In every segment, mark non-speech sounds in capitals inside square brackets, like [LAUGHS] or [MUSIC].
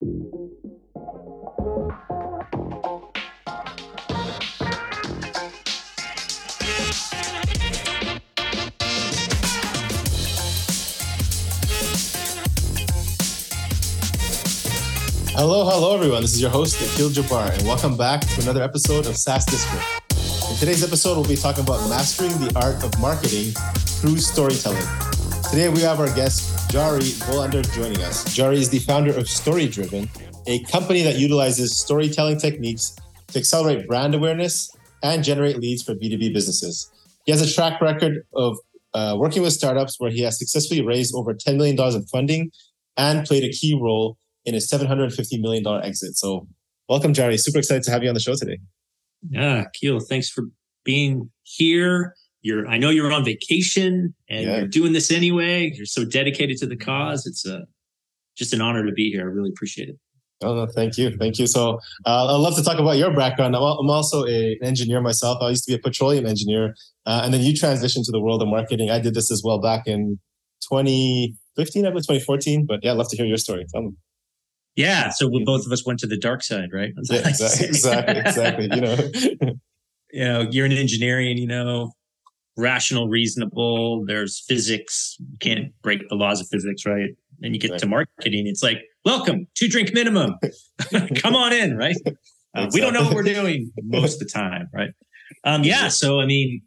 Hello, hello, everyone. This is your host, Akeel Jabbar, and welcome back to another episode of SaaS District. In today's episode, we'll be talking about mastering the art of marketing through storytelling. Today, we have our guest, Jarie Bolander, joining us. Jarie is the founder of Story Driven, a company that utilizes storytelling techniques to accelerate brand awareness and generate leads for B2B businesses. He has a track record of uh, working with startups where he has successfully raised over $10 million in funding and played a key role in a $750 million exit. So, welcome, Jarie. Super excited to have you on the show today. Yeah, Keel, thanks for being here. You're, I know you're on vacation and yeah. you're doing this anyway. You're so dedicated to the cause. It's a, just an honor to be here. I really appreciate it. Oh, no, thank you. Thank you. So uh, I'd love to talk about your background. I'm also a, an engineer myself. I used to be a petroleum engineer. Uh, and then you transitioned to the world of marketing. I did this as well back in 2015, I believe 2014. But yeah, I'd love to hear your story. Tell me. Yeah. So we, both of us went to the dark side, right? [LAUGHS] Yeah, exactly. exactly. Exactly. You know, [LAUGHS] [LAUGHS] you know, you're an engineering, you know, rational, reasonable. There's physics. You can't break the laws of physics, right? And you get right. to marketing. It's like, welcome, two drink minimum. [LAUGHS] Come on in, right? Uh. We don't know what we're doing most of the time, right? Um, yeah. So, I mean,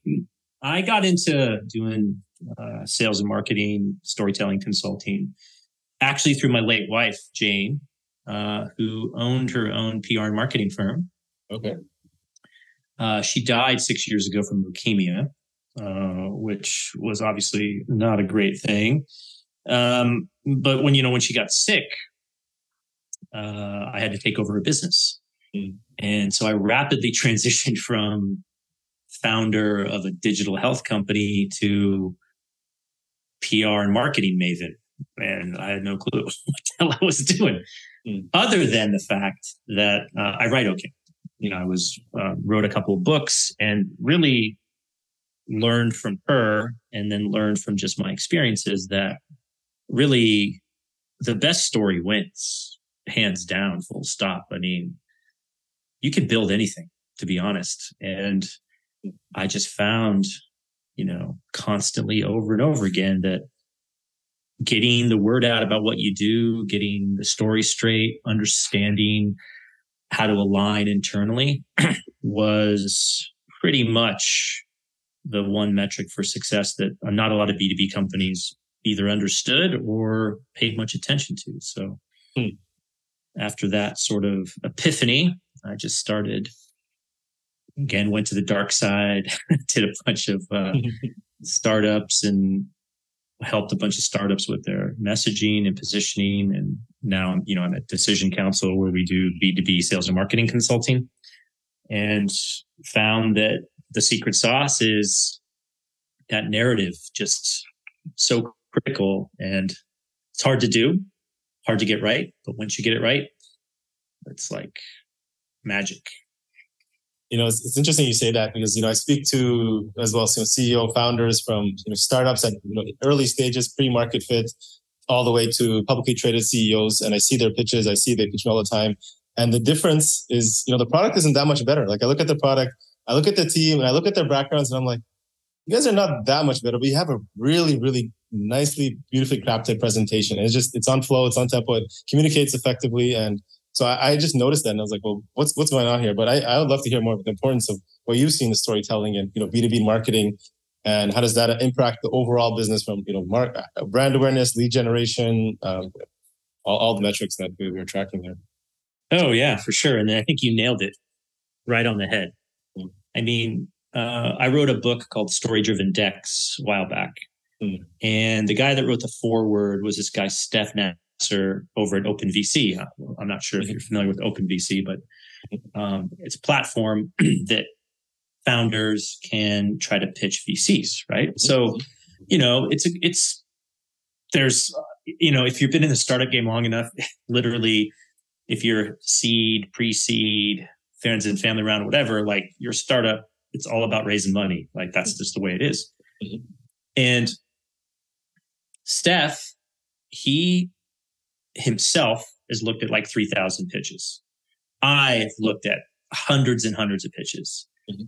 I got into doing uh, sales and marketing, storytelling, consulting, actually through my late wife, Jane, uh, who owned her own PR and marketing firm. Okay. Uh, she died six years ago from leukemia, uh, which was obviously not a great thing. Um, but when you know when she got sick, uh, I had to take over her business, mm. and so I rapidly [LAUGHS] transitioned from founder of a digital health company to PR and marketing maven, and I had no clue [LAUGHS] what the hell I was doing, mm. other than the fact that uh, I write okay. You know, I was uh, wrote a couple of books and really learned from her, and then learned from just my experiences that really the best story wins, hands down, full stop. I mean, you can build anything, to be honest, and I just found, you know, constantly over and over again that getting the word out about what you do, getting the story straight, understanding how to align internally [CLEARS THROAT] was pretty much the one metric for success that not a lot of B2B companies either understood or paid much attention to. So hmm. after that sort of epiphany, I just started again, went to the dark side, [LAUGHS] did a bunch of uh, [LAUGHS] startups and helped a bunch of startups with their messaging and positioning. And now, you know, I'm at Decision Council where we do B2B sales and marketing consulting and found that the secret sauce is that narrative just so critical and it's hard to do, hard to get right. But once you get it right, it's like magic you know, it's, it's, interesting you say that because, you know, I speak to as well, know, CEO founders from, you know, startups at you know, early stages, pre-market fit, all the way to publicly traded CEOs. And I see their pitches. I see they pitch me all the time. And the difference is, you know, the product isn't that much better. Like I look at the product, I look at the team and I look at their backgrounds and I'm like, you guys are not that much better, but you have a really, really nicely, beautifully crafted presentation. It's just, it's on flow, it's on tempo, it communicates effectively. And so I, I, just noticed that and I was like, well, what's what's going on here? But I, I would love to hear more of the importance of what you've seen the storytelling and you know B2B marketing and how does that impact the overall business from you know mark, uh, brand awareness, lead generation, um, all, all, the metrics that we were tracking there. Oh yeah, for sure. And I think you nailed it right on the head. I mean, uh, I wrote a book called Story Driven Decks a while back. Mm. And the guy that wrote the foreword was this guy, Steph Nasser, over at OpenVC. Uh, I'm not sure if you're familiar with OpenVC, but um, it's a platform [CLEARS THROAT] that founders can try to pitch VCs, right? So, you know, it's it's there's you know if you've been in the startup game long enough, [LAUGHS] literally, if you're seed, pre-seed, friends and family round, whatever, like your startup, it's all about raising money. Like that's just the way it is. Mm-hmm. And Steph, he himself has looked at like 3,000 pitches. I've looked at hundreds and hundreds of pitches. Mm-hmm.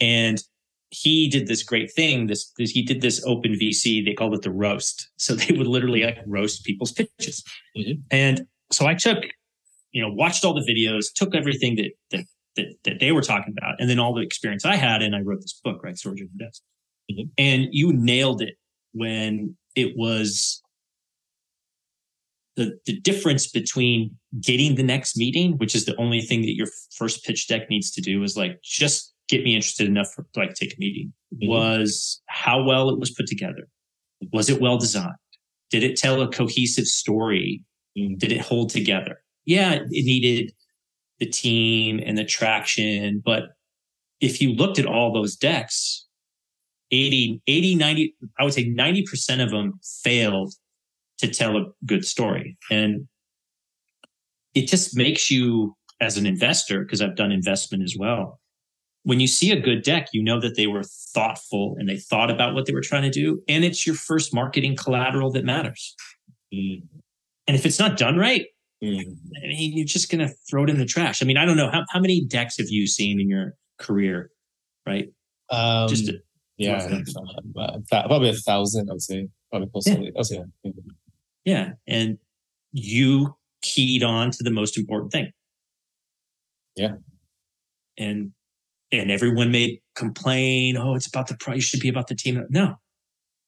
And he did this great thing. This, this, he did this open VC. They called it the roast. So they would literally like roast people's pitches. Mm-hmm. And so I took, you know, watched all the videos, took everything that, that that, that they were talking about, and then all the experience I had, and I wrote this book, right, Story Driven Decks. Mm-hmm. And you nailed it when it was the the difference between getting the next meeting, which is the only thing that your first pitch deck needs to do, is like just get me interested enough for like take a meeting. Mm-hmm. Was how well it was put together. Was it well designed? Did it tell a cohesive story? Mm-hmm. Did it hold together? Yeah, it needed the team and the traction. But if you looked at all those decks, 80, 80, 90, I would say 90% of them failed to tell a good story. And it just makes you, as an investor, because I've done investment as well, when you see a good deck, you know that they were thoughtful and they thought about what they were trying to do. And it's your first marketing collateral that matters. Mm. And if it's not done right, mm. I mean, you're just going to throw it in the trash. I mean, I don't know. How, how many decks have you seen in your career? Right. Um, just to, yeah, uh, probably a thousand, I would say. Probably close yeah. to, say, yeah. yeah. And you keyed on to the most important thing. Yeah. And and everyone may complain, oh, it's about the price, should be about the team. No,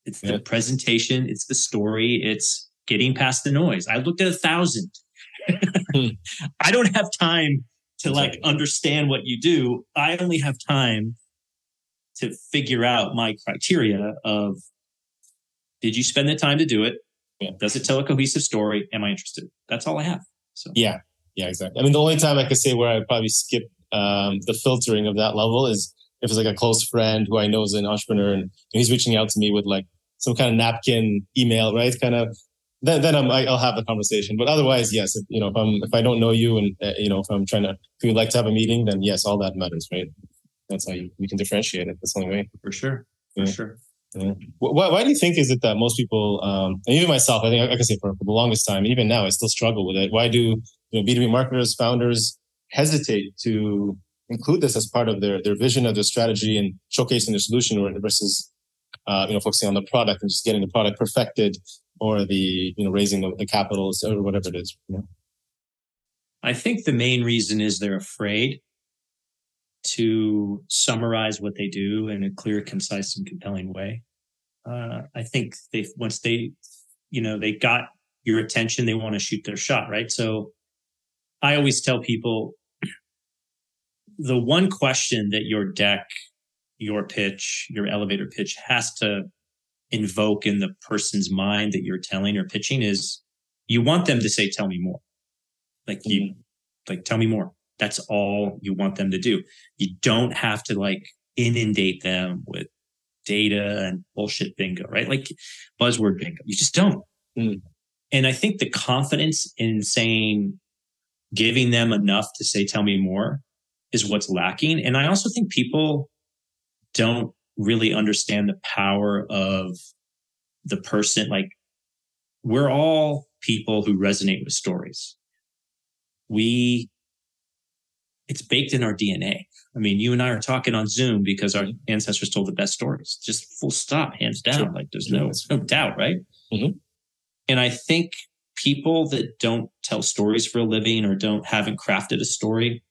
it's yeah. the presentation, it's the story, it's getting past the noise. I looked at a thousand. [LAUGHS] I don't have time to like understand what you do. I only have time to figure out my criteria of did you spend the time to do it? Yeah. Does it tell a cohesive story? Am I interested? That's all I have. So yeah, yeah, exactly. I mean, the only time I could say where I probably skip um, the filtering of that level is if it's like a close friend who I know is an entrepreneur and he's reaching out to me with like some kind of napkin email, right? Kind of then then I'm, I, will have the conversation. But otherwise, yes, if, you know, if I'm if I don't know you and uh, you know if I'm trying to if you'd like to have a meeting, then yes, all that matters, right? That's how you we can differentiate it. That's the only way. For sure. For yeah. sure. Yeah. Why, why do you think is it that most people, um, and even myself, I think I can say for, for the longest time, even now, I still struggle with it. Why do you know B two B marketers, founders hesitate to include this as part of their their vision of their strategy and showcasing their solution, versus uh, you know focusing on the product and just getting the product perfected or the you know raising the, the capitals or whatever it is. You know? I think the main reason is they're afraid to summarize what they do in a clear, concise, and compelling way. Uh, I think they once they you know they got your attention, they want to shoot their shot, right? So I always tell people [CLEARS THROAT] the one question that your deck, your pitch, your elevator pitch has to invoke in the person's mind that you're telling or pitching is you want them to say, tell me more. Like mm-hmm. you, like, tell me more. That's all you want them to do. You don't have to like inundate them with data and bullshit bingo, right? Like buzzword bingo. You just don't. Mm. And I think the confidence in saying, giving them enough to say, tell me more is what's lacking. And I also think people don't really understand the power of the person. Like we're all people who resonate with stories. We, it's baked in our DNA. I mean, you and I are talking on Zoom because our ancestors told the best stories. Just full stop, hands down. Sure. Like there's no, no doubt, right? Mm-hmm. And I think people that don't tell stories for a living or don't haven't crafted a story,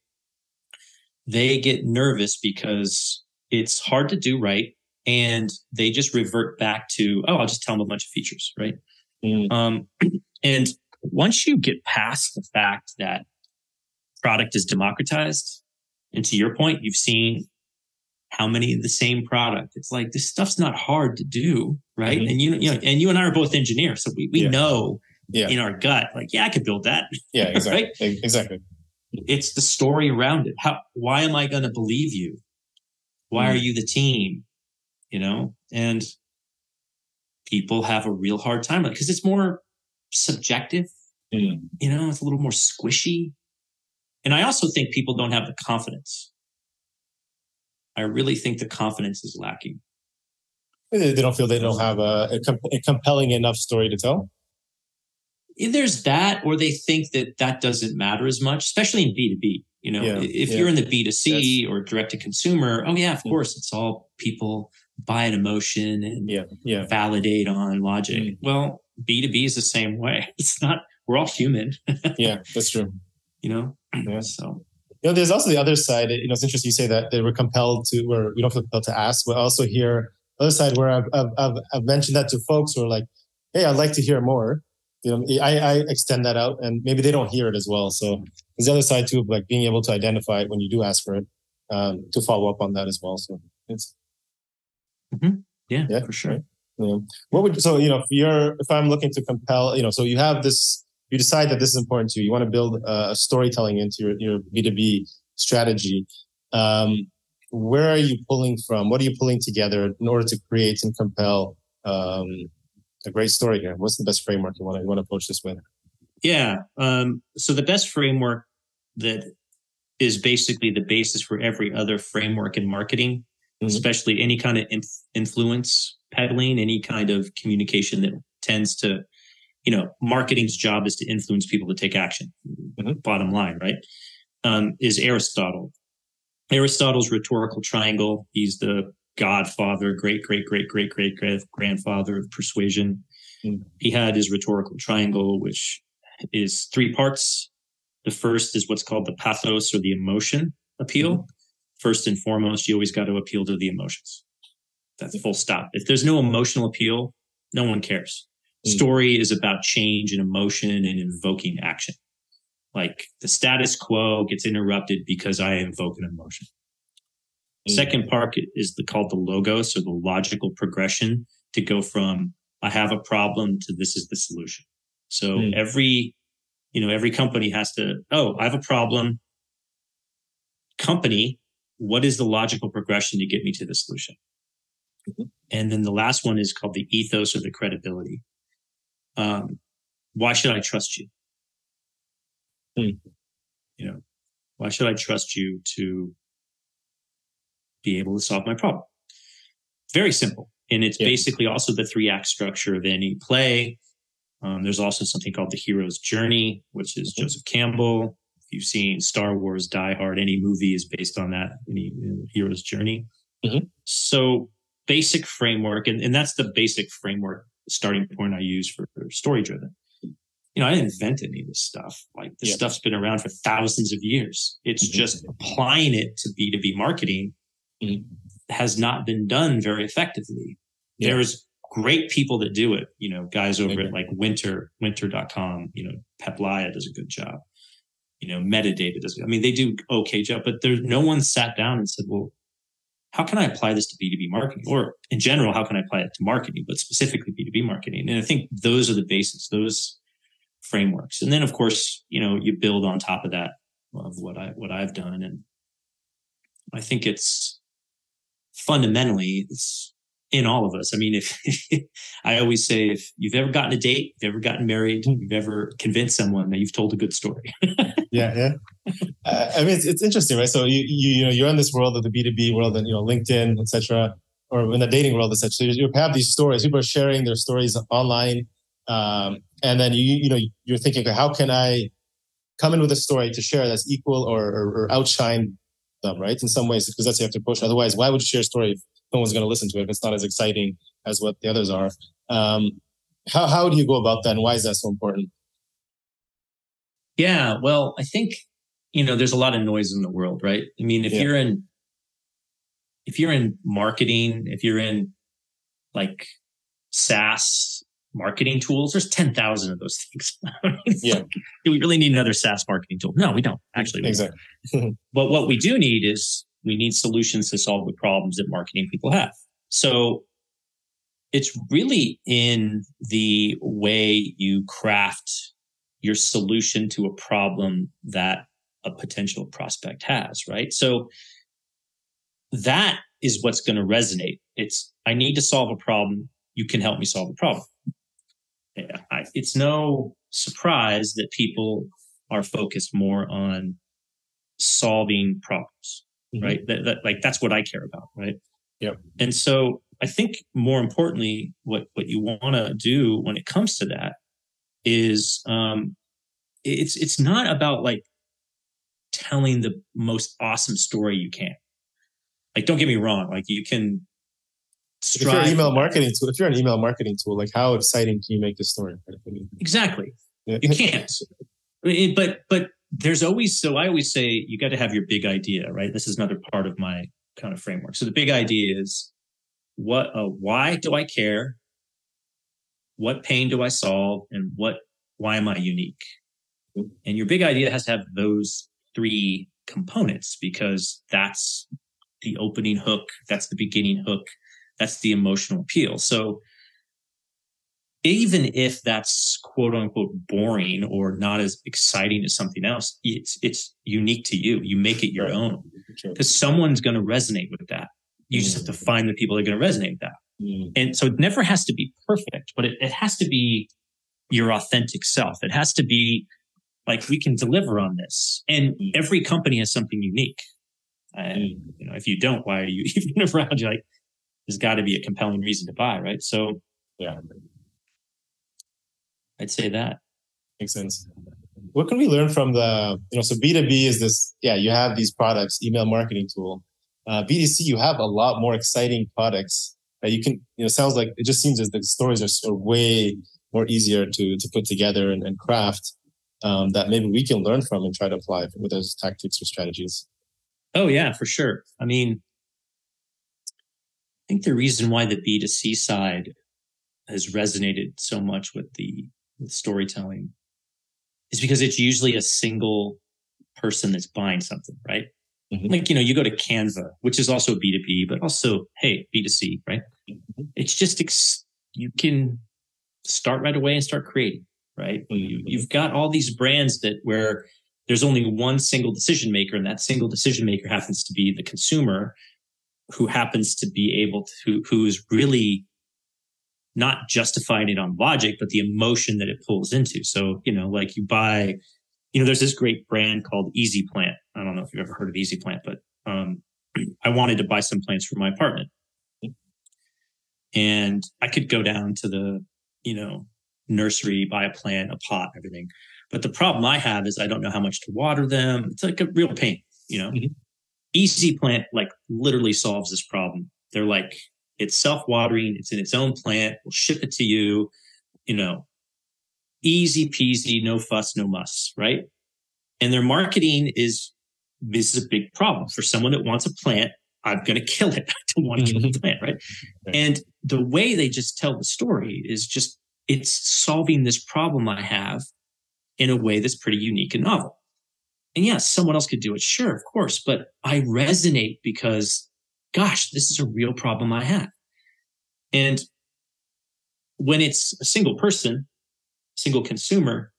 they get nervous because it's hard to do right. And they just revert back to, oh, I'll just tell them a bunch of features, right? Mm. Um, [CLEARS THROAT] and once you get past the fact that product is democratized, and to your point, you've seen how many of the same product. It's like this stuff's not hard to do, right? Mm-hmm. And you, you know, and you and I are both engineers, so we we yeah. know yeah. in our gut, like, yeah, I could build that. [LAUGHS] Yeah, exactly. right? Exactly. It's the story around it. How why am I going to believe you? Why mm. are you the team? You know, and people have a real hard time because it's more subjective. Mm. You know, it's a little more squishy. And I also think people don't have the confidence. I really think the confidence is lacking. They don't feel they don't have a, a, a compelling enough story to tell. there's that, or they think that that doesn't matter as much, especially in B2B. You know, Yeah, if yeah. you're in the B2C or direct to consumer, oh, yeah, of course, it's all people buy an emotion and Yeah, yeah, validate on logic. Mm. Well, B2B is the same way. [LAUGHS] It's not, we're all human, [LAUGHS] yeah. That's true. you know? Yeah. [CLEARS THROAT] So, You know, there's also the other side. You know, it's interesting you say that they were compelled to, or we don't feel compelled to ask, but also hear the other side where I've, I've, I've, I've mentioned that to folks who are like, hey, I'd like to hear more. You know, I, I extend that out and maybe they don't hear it as well. So there's the other side too of like being able to identify it when you do ask for it, um, to follow up on that as well. So it's, yeah, Yeah, for sure. Yeah. What would so you know if you're if I'm looking to compel you know so you have this you decide that this is important to you you want to build a, a storytelling into your your B two B strategy. Um, where are you pulling from? What are you pulling together in order to create and compel um, a great story here? What's the best framework you want to you want to approach this with? Yeah. Um, so the best framework that is basically the basis for every other framework in marketing, Mhm. especially any kind of inf- influence peddling, any kind of communication that tends to, you know, marketing's job is to influence people to take action. Mhm. Bottom line, right? Um, is Aristotle. Aristotle's rhetorical triangle. He's the godfather, great, great, great, great, great, great grandfather of persuasion. Mm. He had his rhetorical triangle, which is three parts. The first is what's called the pathos or the emotion appeal. First and foremost, you always got to appeal to the emotions. That's full stop. If there's no emotional appeal, no one cares. Mm. Story is about change and emotion and invoking action. Like the status quo gets interrupted because I invoke an emotion. Mm. Second part is the, called the logos or the logical progression to go from I have a problem to this is the solution. So Mm. every, you know, every company has to, oh, I have a problem. Company, what is the logical progression to get me to the solution? Mhm. And then the last one is called the ethos or the credibility. Um, why should I trust you? Mm. You know, why should I trust you to be able to solve my problem? Very simple. And it's Yeah. basically also the three act structure of any play. Um, there's also something called the hero's journey, which is. Joseph Campbell. If you've seen Star Wars, Die Hard, any movie is based on that, any hero's journey. Mhm. So basic framework, and, and that's the basic framework starting point I use for, for story driven. You know, I didn't invent any of this stuff. Like this Yeah. stuff's been around for thousands of years. It's Mhm. just applying it to B2B marketing Mhm. has not been done very effectively. Yeah. There's great people that do it, you know, guys over Okay. at like Wynter, wynter.com, you know, Peep Laja does a good job. You know, metadata does, I mean, they do okay job, but there's no one sat down and said, well, how can I apply this to B2B marketing? Or in general, how can I apply it to marketing, but specifically B2B marketing? And I think those are the basics, those frameworks. And then of course, you know, you build on top of that of what I what I've done. And I think it's fundamentally it's in all of us. I mean, if [LAUGHS] I always say if you've ever gotten a date, you've ever gotten married, if you've ever convinced someone that you've told a good story. [LAUGHS] yeah, yeah. Uh, I mean, it's, it's interesting, right? So you, you you know you're in this world of the B two B world, and you know LinkedIn, etc., or in the dating world, etc. So you, you have these stories. People are sharing their stories online, um, and then you you know you're thinking, okay, how can I come in with a story to share that's equal or, or, or outshine them, right? In some ways, because that's what you have to push. Otherwise, why would you share a story no one's going to listen to it if it's not as exciting as what the others are? Um, how how do you go about that, and why is that so important? Yeah, well, I think you know there's a lot of noise in the world, right? I mean, if Yeah. you're in if you're in marketing, if you're in like SaaS marketing tools, there's 10,000 of those things. [LAUGHS] Yeah. like, do we really need another SaaS marketing tool? No, we don't. Actually, we don't. Exactly. [LAUGHS] But what we do need is we need solutions to solve the problems that marketing people have. So it's really in the way you craft your solution to a problem that a potential prospect has, right? So that is what's going to resonate. It's, I need to solve a problem. You can help me solve the problem. Yeah, it's no surprise that people are focused more on solving problems, Mhm. right? That, that, like that's what I care about, right? Yep. And so I think more importantly, what what you want to do when it comes to that is um, it's it's not about like telling the most awesome story you can. Like, don't get me wrong. Like, you can. If you're an email marketing tool, if you're an email marketing tool, like how exciting can you make the story? Exactly. You can't. [LAUGHS] But but there's always so I always say you got to have your big idea, right? This is another part of my kind of framework. So the big idea is what uh, why do I care? What pain do I solve and what why am I unique? And your big idea has to have those three components because that's the opening hook, that's the beginning hook, that's the emotional appeal. So even if that's quote unquote boring or not as exciting as something else, it's it's unique to you. You make it your own because someone's going to resonate with that. You just have to mm. find the people that are going to resonate with that. Mm. And so it never has to be perfect, but it, it has to be your authentic self. It has to be like we can deliver on this. And mm. every company has something unique. And you know, if you don't, why are you [LAUGHS] even around? You're like, there's got to be a compelling reason to buy, right? So yeah, I'd say that makes sense. What can we learn from the you know? So B two B is this. Yeah, you have these products, email marketing tool. Uh, B2C, you have a lot more exciting products that you can. You know, sounds like it just seems as the stories are, are way more easier to to put together and, and craft. Um, that maybe we can learn from and try to apply with those tactics or strategies. Oh yeah, for sure. I mean, I think the reason why the B2C side has resonated so much with the with storytelling is because it's usually a single person that's buying something, right? Mm-hmm. Like, you know, you go to Canva, which is also B2B, but also, hey, B2C, right? Mm-hmm. It's just, ex- you can start right away and start creating, right? Mm-hmm. You, you've got all these brands that where there's only one single decision maker, and that single decision maker happens to be the consumer who happens to be able to, who is really not justifying it on logic, but the emotion that it pulls into. So, you know, like you buy, you know, there's this great brand called Easy Plant. I don't know if you've ever heard of Easy Plant, but um, [CLEARS THROAT] I wanted to buy some plants for my apartment. And I could go down to the, you know, nursery, buy a plant, a pot, everything. But the problem I have is I don't know how much to water them. It's like a real pain, you know. Mm-hmm. Easy Plant like literally solves this problem. They're like, it's self-watering, it's in its own plant, we'll ship it to you, you know, easy peasy, no fuss, no muss, right? And their marketing is this is a big problem for someone that wants a plant. I'm going to kill it. [LAUGHS] I don't want to kill the mm-hmm. plant, right? And the way they just tell the story is just it's solving this problem I have in a way that's pretty unique and novel. And yes, someone else could do it. Sure, of course. But I resonate because, gosh, this is a real problem I have. And when it's a single person, single consumer,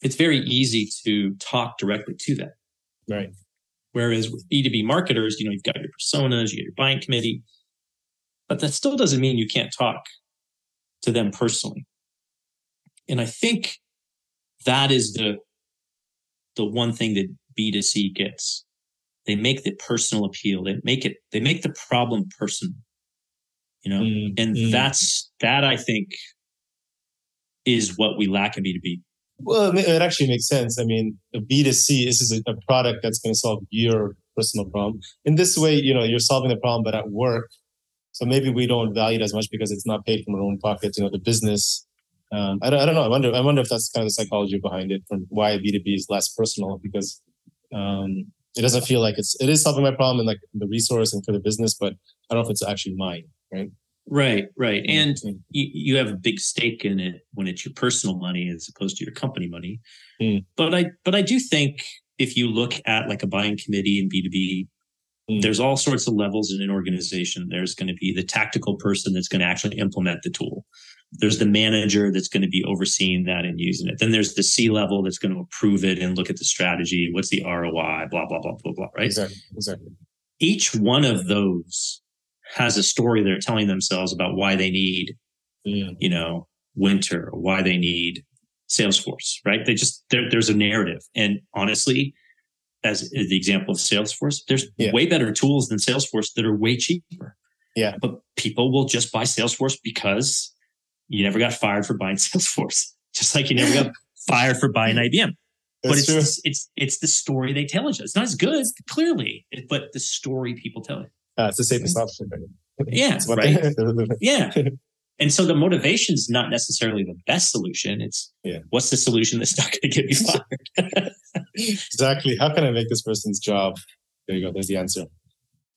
it's very easy to talk directly to them. Right. Whereas with B2B marketers, you know, you've got your personas, you got your buying committee, but that still doesn't mean you can't talk to them personally. And I think that is the the one thing that B2C gets. They make the personal appeal. They make it they make the problem personal. You know? Mm, and mm. that's that I think is what we lack in B2B. Well, it actually makes sense. I mean, a B2C, this is a, product that's going to solve your personal problem. In this way, you know, you're solving the problem, but at work. So maybe we don't value it as much because it's not paid from our own pockets. You know, the business um, I, don't, I don't know. I wonder. I wonder if that's kind of the psychology behind it, from why B two B is less personal because um, it doesn't feel like it's it is solving my problem and like the resource and for the business, but I don't know if it's actually mine, right? Right, right, and mm-hmm. you, you have a big stake in it when it's your personal money as opposed to your company money. Mm. But I, but I do think if you look at like a buying committee in B two B, mm. there's all sorts of levels in an organization. There's going to be the tactical person that's going to actually implement the tool. There's the manager that's going to be overseeing that and using it. Then there's the C level that's going to approve it and look at the strategy. What's the ROI? Blah, blah, blah, blah, blah. Right. Exactly. Exactly. Each one of those has a story they're telling themselves about why they need, yeah. you know, winter, why they need Salesforce, right? They just, there, there's a narrative. And honestly, as the example of Salesforce, there's yeah. way better tools than Salesforce that are way cheaper. Yeah. But people will just buy Salesforce because you never got fired for buying [LAUGHS] Salesforce. just like you never got fired for buying IBM. but That's it's, true. it's it's the story they tell us. It's not as good, clearly, but the story people tell it. Uh, it's the safest option. Yeah, right. [LAUGHS] Yeah. And so the motivation is not necessarily the best solution. It's Yeah. what's the solution that's not going to get me [LAUGHS] fired? exactly. How can I make this person's job? There you go. There's the answer.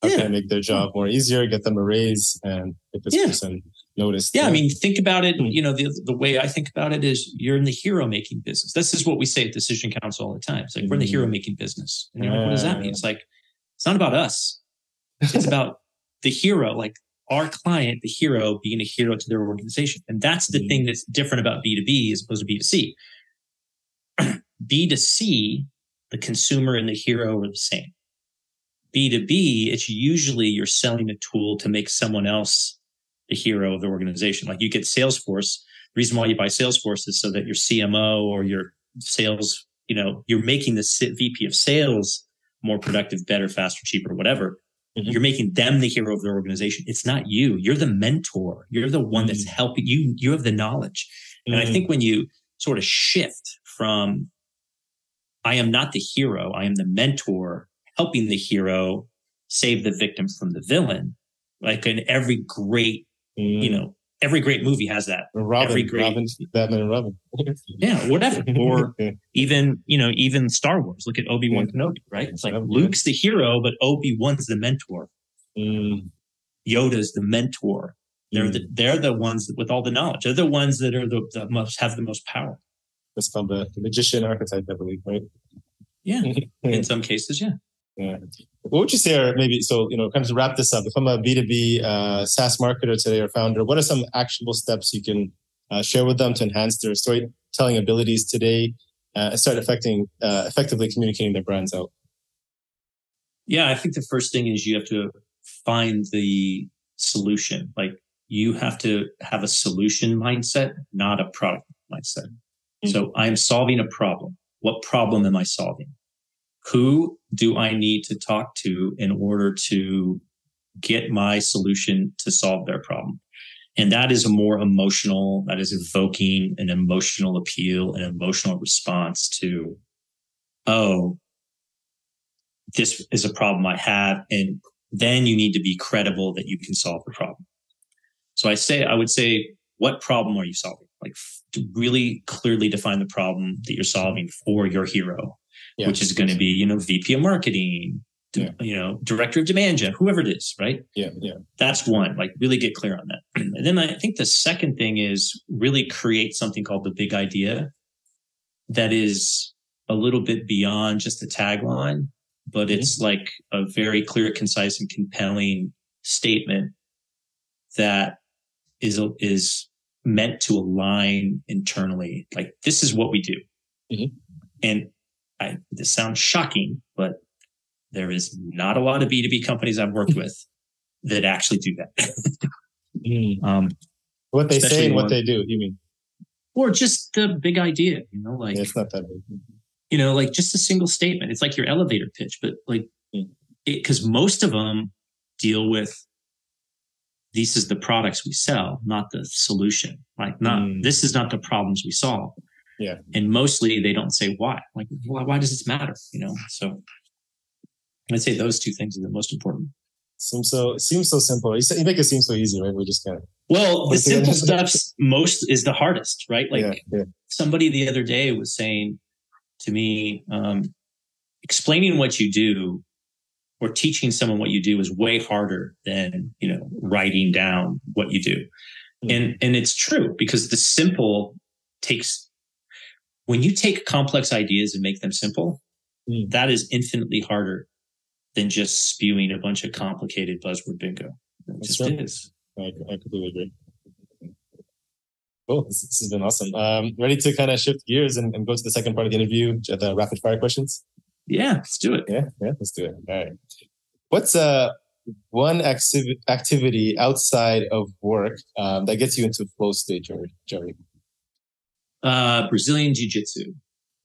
How Yeah. can I make their job more easier, get them a raise, and get this Yeah. person noticed? yeah, I mean, think about it. Hmm. You know, the the way I think about it is you're in the hero making business. This is what we say at Decision Council all the time. It's like we're in the hero Hmm. making business. And you're like, what does that mean? It's like it's not about us. It's about the hero, like our client, the hero, being a hero to their organization. And that's the Hmm. thing that's different about B2B as opposed to B2C. [CLEARS THROAT] B2C, the consumer and the hero are the same. B2B, it's usually you're selling a tool to make someone else the hero of the organization. Like you get Salesforce. The reason why you buy Salesforce is so that your CMO or your sales, you know, you're making the VP of sales more productive, better, faster, cheaper, whatever. Mhm. You're making them the hero of their organization. It's not you. You're the mentor. You're the one that's Mhm. helping you. You have the knowledge. And I think when you sort of shift from, I am not the hero, I am the mentor, helping the hero save the victim from the villain. Like in every great, mm. you know, every great movie has that. Robin, every great- Robin, Batman and Robin. [LAUGHS] Yeah, whatever. [LAUGHS] Or even, you know, even Star Wars. Look at Obi Wan Yeah. Kenobi, right? It's like. Luke's the hero, but Obi Wan's the mentor. Mm, Yoda's the mentor. They're mm. the they're the ones with all the knowledge. They're the ones that are the, most have the most power. That's called the magician archetype, I believe, right? Yeah. [LAUGHS] in some cases, yeah. Yeah. What would you say are maybe so, you know, kind of to wrap this up, if I'm a B2B uh, SaaS marketer today or founder, what are some actionable steps you can uh, share with them to enhance their storytelling abilities today uh, and start affecting, uh, effectively communicating their brands out? Yeah, I think the first thing is you have to find the solution. Like you have to have a solution mindset, not a product mindset. So I'm solving a problem. What problem am I solving? Who do I need to talk to in order to get my solution to solve their problem? And that is a more emotional, that is evoking an emotional appeal, an emotional response to, oh, this is a problem I have. And then you need to be credible that you can solve the problem. So I say, I would say, what problem are you solving? Like to really clearly define the problem that you're solving for your hero, Yeah. which is going to be, you know, VP of marketing, Yeah. you know, director of demand gen, whoever it is, right? Yeah, yeah. That's one, like really get clear on that. [CLEARS THROAT] And then I think the second thing is really create something called the big idea that is a little bit beyond just a tagline, but it's like a very clear, concise, and compelling statement that is is meant to align internally. Like this is what we do, Mhm. and I this sounds shocking, but there is not a lot of B two B companies I've worked with [LAUGHS] that actually do that. [LAUGHS] Mm. Um, What they say and what they do, you mean? or just the big idea, you know, like Yeah, it's not that big. you know, like just a single statement. It's like your elevator pitch, but like, Mm. because most of them deal with this is the products we sell, not the solution. Like, not Mm. this is not the problems we solve. Yeah. And mostly they don't say why. Like, why, why does this matter? You know, so I'd say those two things are the most important. Seems so, it seems so simple. You, say, you make it seem so easy, right? We just kind of, Well, the simple [LAUGHS] stuff's most is the hardest, right? Like, yeah, yeah. somebody the other day was saying to me, um, explaining what you do or teaching someone what you do is way harder than, you know, writing down what you do. Mm. And, and it's true because the simple takes, when you take complex ideas and make them simple, Mm. that is infinitely harder than just spewing a bunch of complicated buzzword bingo. It That's just right. is. I, I completely agree. Cool. This, this has been awesome. Um, ready to kind of shift gears and, and go to the second part of the interview, the rapid fire questions? Yeah, let's do it. Yeah, yeah, let's do it. All right. What's uh one activ- activity outside of work um, that gets you into flow state, Jarie? Uh, Brazilian Jiu Jitsu.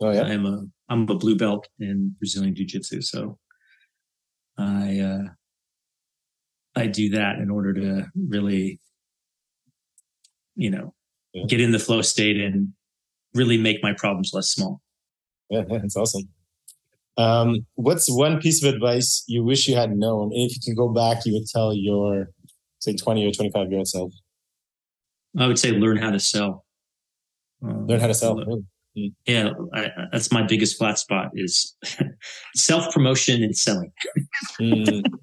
Oh yeah. I'm a I'm a blue belt in Brazilian Jiu Jitsu, so I uh, I do that in order to really, you know, Yeah. get in the flow state and really make my problems less small. Yeah, [LAUGHS] that's awesome. Um, what's one piece of advice you wish you had known? If you could go back, you would tell your, say, 20 or 25 year old self? I would say learn how to sell. Uh, learn how to sell. Really? Yeah, I, that's my biggest flat spot is [LAUGHS] self promotion and selling. mm. [LAUGHS]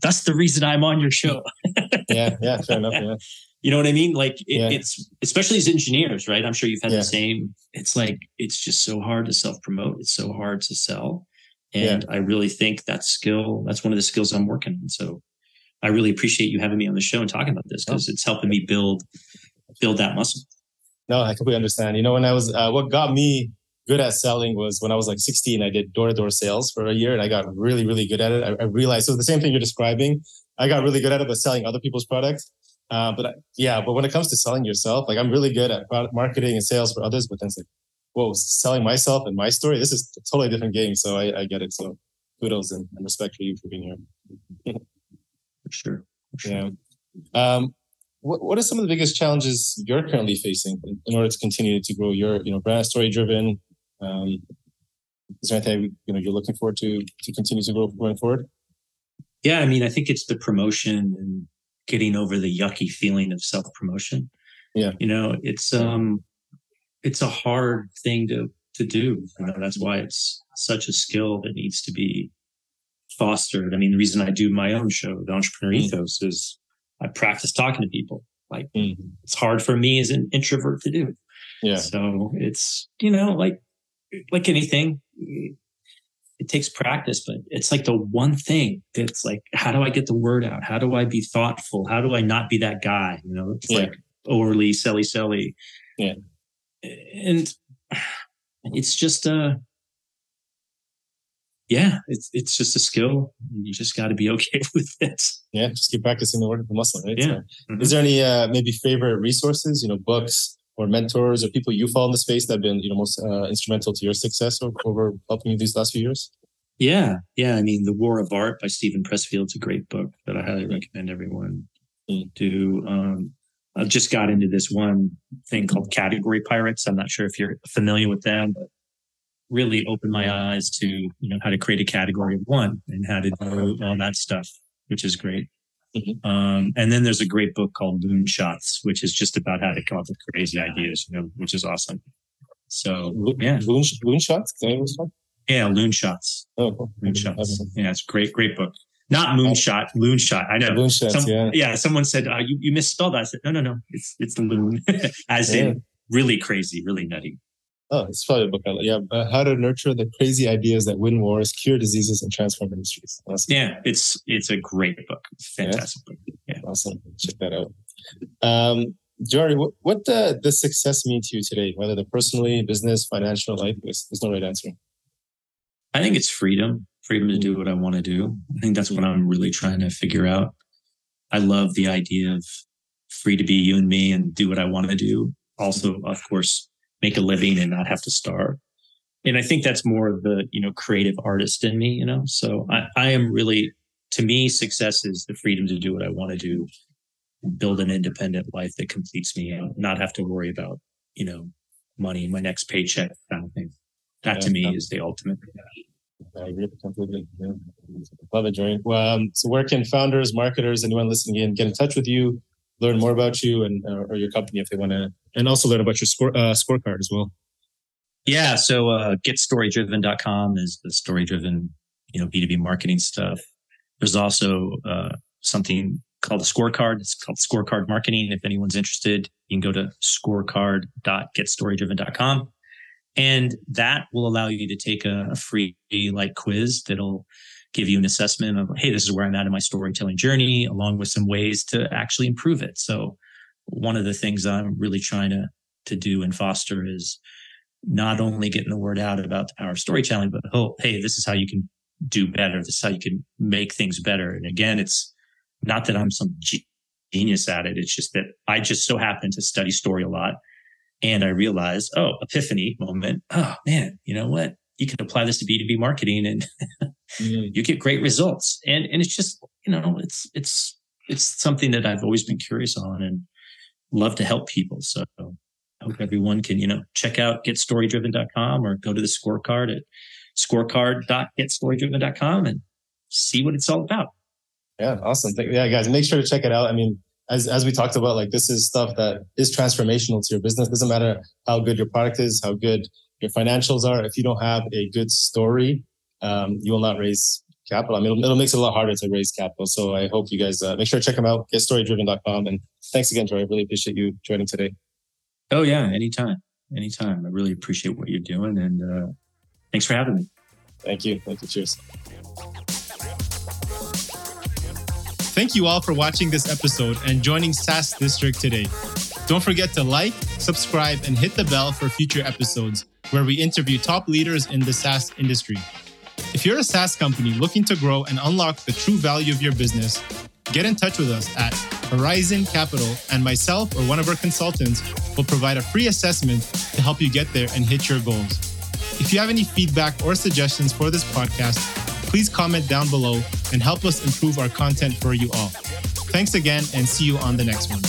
That's the reason I'm on your show. [LAUGHS] yeah, yeah, fair enough. Yeah. You know what I mean? Like it, yeah. it's especially as engineers, right? I'm sure you've had yeah. the same. It's like it's just so hard to self promote. It's so hard to sell, and yeah. I really think that skill. That's one of the skills I'm working on. So I really appreciate you having me on the show and talking about this because oh. it's helping me build build that muscle. No, I completely understand. You know, when I was, uh, what got me good at selling was when I was like 16, I did door to door sales for a year and I got really, really good at it. I, I, realized, so the same thing you're describing, I got really good at it, but selling other people's products. Uh, but I, yeah, but when it comes to selling yourself, like I'm really good at product marketing and sales for others, but then it's like, whoa, selling myself and my story, this is a totally different game. So I, I get it. So kudos and, and, respect for you for being here. for sure. For sure. Yeah. Um, what, what are some of the biggest challenges you're currently facing in order to continue to grow your, you know, brand story driven? Um, is there anything you know you're looking forward to to continue to grow going forward? Yeah, I mean, I think it's the promotion and getting over the yucky feeling of self promotion. Yeah, you know, it's um, it's a hard thing to to do. You know, that's why it's such a skill that needs to be fostered. I mean, the reason I do my own show, the Entrepreneur mm. Ethos, is I practice talking to people. Like mm. it's hard for me as an introvert to do. Yeah. So it's, you know, like, like anything, it takes practice, but it's like the one thing that's like, how do I get the word out? How do I be thoughtful? How do I not be that guy? You know, it's yeah. like overly selly selly. Yeah. And it's just a, uh, yeah, it's it's just a skill. You just got to be [LAUGHS] okay with it. Yeah, just keep practicing the word of the muscle, right? Yeah. So, mm-hmm. Is there any uh, maybe favorite resources, you know, books or mentors or people you follow in the space that have been you know most uh, instrumental to your success over, over helping you these last few years? Yeah, yeah. I mean, The War of Art by Steven Pressfield is a great book that I highly recommend everyone mm. do. Um, I just got into this one thing called Category Pirates. I'm not sure if you're familiar with them, but really opened my eyes to you know how to create a category of one and how to do all that stuff, which is great. Mm-hmm. Um, and then there's a great book called Loon Shots, which is just about how to come up with crazy ideas, you know, which is awesome. So yeah, Loon. Yeah, Loon Shots. Oh, cool. Loon Yeah, it's great, great book. Not Moonshot, Loon Shot. I know. Loon Shots. Some, yeah. Yeah. Someone said uh, you you misspelled that. I said no, no, no. It's it's loon, [LAUGHS] as yeah. in really crazy, really nutty. Oh, it's probably a book I. Yeah, uh, how to nurture the crazy ideas that win wars, cure diseases, and transform industries. Awesome. Yeah, it's it's a great book. Fantastic yeah. book. Yeah, awesome. Check that out. Um, Jarie, what, what the, the success mean to you today? Whether the personally, business, financial life, there's, there's no right answer. I think it's freedom, freedom to do what I want to do. I think that's what I'm really trying to figure out. I love the idea of free to be you and me and do what I want to do. Also, of course, make a living and not have to starve. And I think that's more of the, you know, creative artist in me, you know? So I, I am really, to me, success is the freedom to do what I want to do, build an independent life that completes me and not have to worry about, you know, money, my next paycheck kind of thing. That yeah, to me is the ultimate. I agree completely. Yeah. Love it, Jarie. Well, um, so where can founders, marketers, anyone listening in get in touch with you, learn more about you and uh, or your company if they want to, and also learn about your score uh, scorecard as well. Yeah, so uh, getstorydriven.com is the story driven, you know, B2B marketing stuff. There's also uh, something called a scorecard. It's called scorecard marketing. If anyone's interested, you can go to scorecard.getstorydriven.com. And that will allow you to take a, a free like quiz that'll give you an assessment of, hey, this is where I'm at in my storytelling journey, along with some ways to actually improve it. So one of the things I'm really trying to to do and foster is not only getting the word out about the power of storytelling, but oh, hey, this is how you can do better. This is how you can make things better. And again, it's not that I'm some genius at it. It's just that I just so happen to study story a lot. And I realized, oh, epiphany moment. Oh man, you know what? You can apply this to B2B marketing and mm. [LAUGHS] you get great results. And and it's just, you know, it's it's it's something that I've always been curious on and love to help people. So I hope everyone can, you know, check out getstorydriven.com or go to the scorecard at scorecard.getstorydriven.com and see what it's all about. Yeah, awesome. Yeah, guys, make sure to check it out. I mean, as as we talked about, like this is stuff that is transformational to your business. Doesn't matter how good your product is, how good your financials are. If you don't have a good story, um, you will not raise capital. I mean, it'll, it'll make it a lot harder to raise capital. So I hope you guys uh, make sure to check them out. GetStoryDriven.com. And thanks again, Troy. I really appreciate you joining today. Oh yeah, anytime, anytime. I really appreciate what you're doing, and uh, thanks for having me. Thank you. Thank you. Cheers. Thank you all for watching this episode and joining SaaS District today. Don't forget to like, subscribe, and hit the bell for future episodes where we interview top leaders in the SaaS industry. If you're a SaaS company looking to grow and unlock the true value of your business, get in touch with us at Horizon Capital, and myself or one of our consultants will provide a free assessment to help you get there and hit your goals. If you have any feedback or suggestions for this podcast, please comment down below and help us improve our content for you all. Thanks again and see you on the next one.